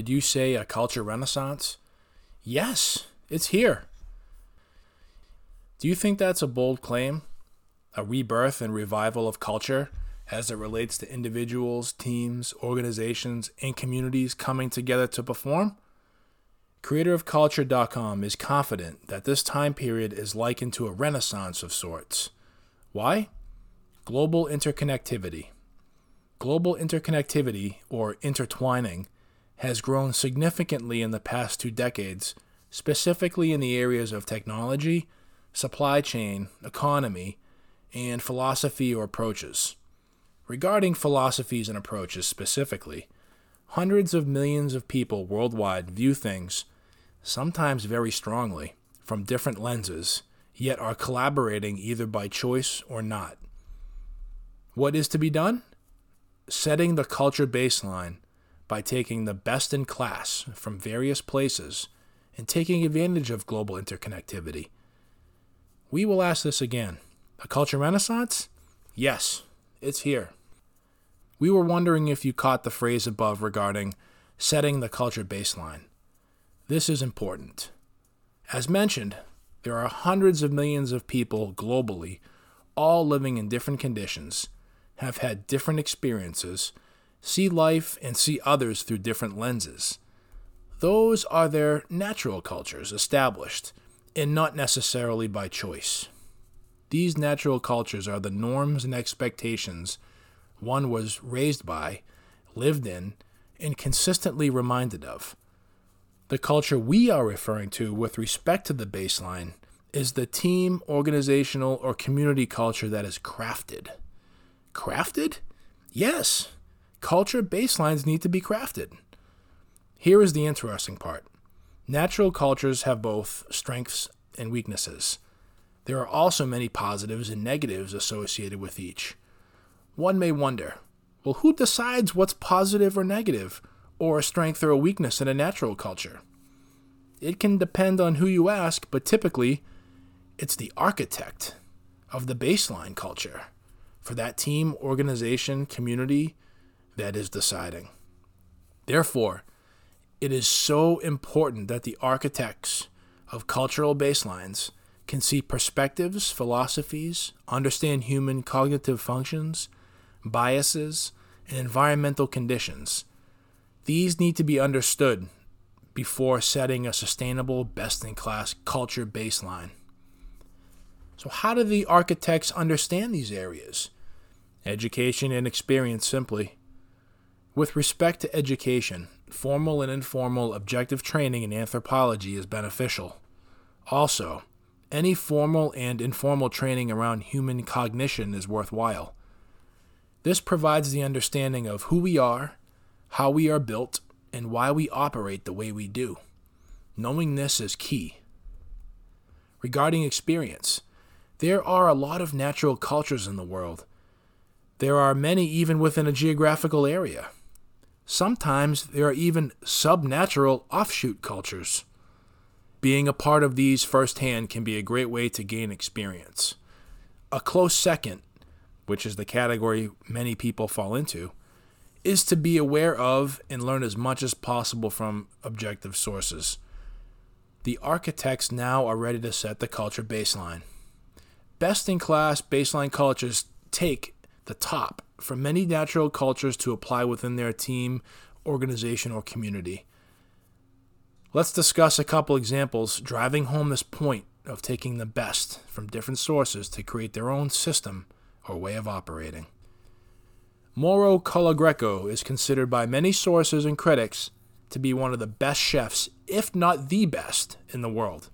Did you say a culture renaissance? Yes, it's here. Do you think that's a bold claim? A rebirth and revival of culture as it relates to individuals, teams, organizations, and communities coming together to perform? CreatorOfCulture.com is confident that this time period is likened to a renaissance of sorts. Why? Global interconnectivity. Global interconnectivity, or intertwining, has grown significantly in the past two decades, specifically in the areas of technology, supply chain, economy, and philosophy or approaches. Regarding philosophies and approaches specifically, hundreds of millions of people worldwide view things, sometimes very strongly, from different lenses, yet are collaborating either by choice or not. What is to be done? Setting the culture baseline by taking the best in class from various places and taking advantage of global interconnectivity. We will ask this again. A culture renaissance? Yes, it's here. We were wondering if you caught the phrase above regarding setting the culture baseline. This is important. As mentioned, there are hundreds of millions of people globally, all living in different conditions, have had different experiences, see life and see others through different lenses. Those are their natural cultures established, and not necessarily by choice. These natural cultures are the norms and expectations one was raised by, lived in, and consistently reminded of. The culture we are referring to with respect to the baseline is the team, organizational, or community culture that is crafted. Crafted? Yes. Culture baselines need to be crafted. Here is the interesting part natural cultures have both strengths and weaknesses. There are also many positives and negatives associated with each. One may wonder well, who decides what's positive or negative? or a strength or a weakness in a natural culture? It can depend on who you ask, but typically it's the architect of the baseline culture for that team, organization, community that is deciding. Therefore, it is so important that the architects of cultural baselines can see perspectives, philosophies, understand human cognitive functions, biases, and environmental conditions these need to be understood before setting a sustainable, best in class culture baseline. So, how do the architects understand these areas? Education and experience simply. With respect to education, formal and informal objective training in anthropology is beneficial. Also, any formal and informal training around human cognition is worthwhile. This provides the understanding of who we are how we are built, and why we operate the way we do. Knowing this is key. Regarding experience, there are a lot of natural cultures in the world. There are many even within a geographical area. Sometimes there are even subnatural offshoot cultures. Being a part of these firsthand can be a great way to gain experience. A close second, which is the category many people fall into, is to be aware of and learn as much as possible from objective sources. The architects now are ready to set the culture baseline. Best in class baseline cultures take the top from many natural cultures to apply within their team, organization, or community. Let's discuss a couple examples driving home this point of taking the best from different sources to create their own system or way of operating. Mauro Colagreco is considered by many sources and critics to be one of the best chefs, if not the best, in the world.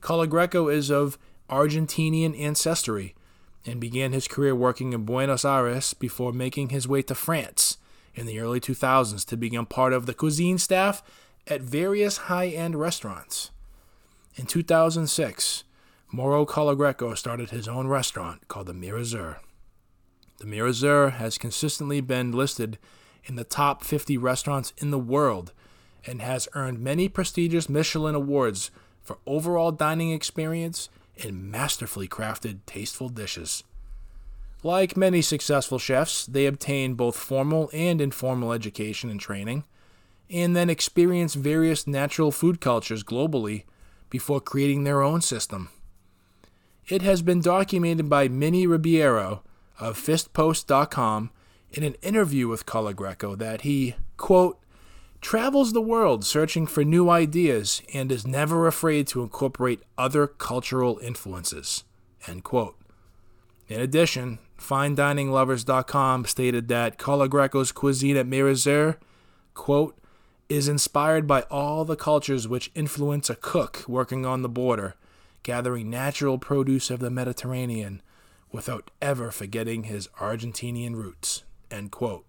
Colagreco is of Argentinian ancestry and began his career working in Buenos Aires before making his way to France in the early 2000s to become part of the cuisine staff at various high end restaurants. In 2006, Mauro Colagreco started his own restaurant called the Mirazur. The Mirazur has consistently been listed in the top 50 restaurants in the world and has earned many prestigious Michelin awards for overall dining experience and masterfully crafted, tasteful dishes. Like many successful chefs, they obtain both formal and informal education and training, and then experience various natural food cultures globally before creating their own system. It has been documented by Minnie Ribeiro of FirstPost.com in an interview with Greco that he, quote, travels the world searching for new ideas and is never afraid to incorporate other cultural influences, end quote. In addition, FineDiningLovers.com stated that Greco's cuisine at Mirazur, quote, is inspired by all the cultures which influence a cook working on the border, gathering natural produce of the Mediterranean without ever forgetting his Argentinian roots. End quote.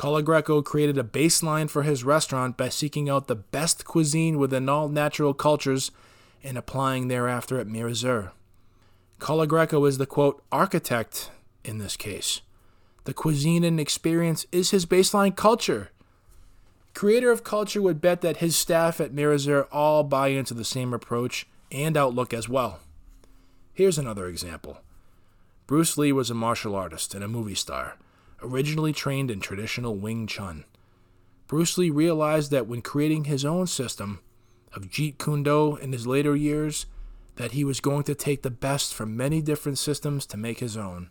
Greco created a baseline for his restaurant by seeking out the best cuisine within all natural cultures and applying thereafter at Mirazur. Greco is the quote architect in this case. The cuisine and experience is his baseline culture. Creator of culture would bet that his staff at Mirazur all buy into the same approach and outlook as well. Here's another example. Bruce Lee was a martial artist and a movie star, originally trained in traditional Wing Chun. Bruce Lee realized that when creating his own system of Jeet Kune Do in his later years, that he was going to take the best from many different systems to make his own.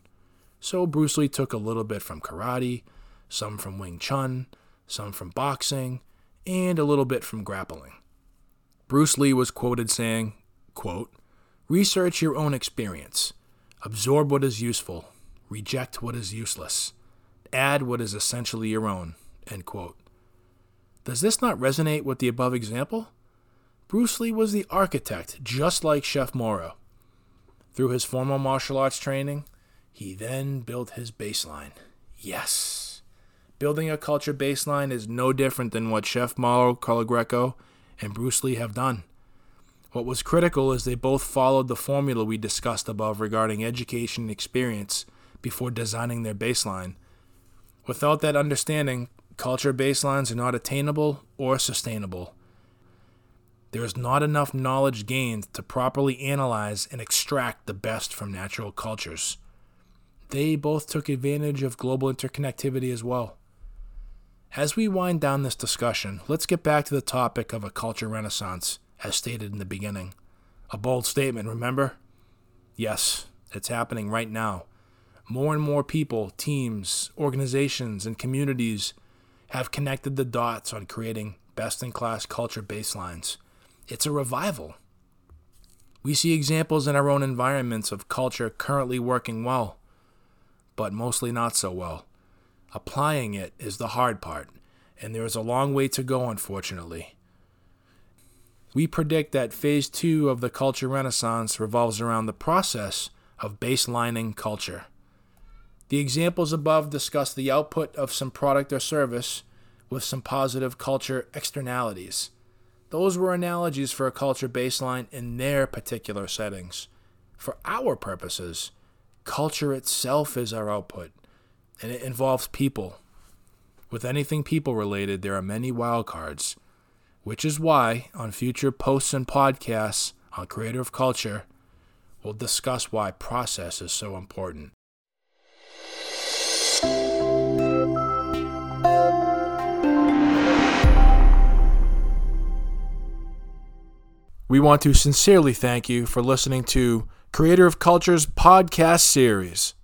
So Bruce Lee took a little bit from karate, some from Wing Chun, some from boxing, and a little bit from grappling. Bruce Lee was quoted saying, quote, Research your own experience. Absorb what is useful. Reject what is useless. Add what is essentially your own. End quote. Does this not resonate with the above example? Bruce Lee was the architect, just like Chef Mauro. Through his formal martial arts training, he then built his baseline. Yes. Building a culture baseline is no different than what Chef Mauro Greco and Bruce Lee have done. What was critical is they both followed the formula we discussed above regarding education and experience before designing their baseline. Without that understanding, culture baselines are not attainable or sustainable. There is not enough knowledge gained to properly analyze and extract the best from natural cultures. They both took advantage of global interconnectivity as well. As we wind down this discussion, let's get back to the topic of a culture renaissance, as stated in the beginning. A bold statement, remember? Yes, it's happening right now. More and more people, teams, organizations, and communities have connected the dots on creating best in class culture baselines it's a revival. We see examples in our own environments of culture currently working well, but mostly not so well. Applying it is the hard part, and there is a long way to go, unfortunately. We predict that phase two of the culture renaissance revolves around the process of baselining culture. The examples above discuss the output of some product or service with some positive culture externalities. Those were analogies for a culture baseline in their particular settings. For our purposes, culture itself is our output, and it involves people. With anything people related, there are many wildcards, which is why on future posts and podcasts on creative culture, we'll discuss why process is so important. We want to sincerely thank you for listening to Creator of Culture's podcast series.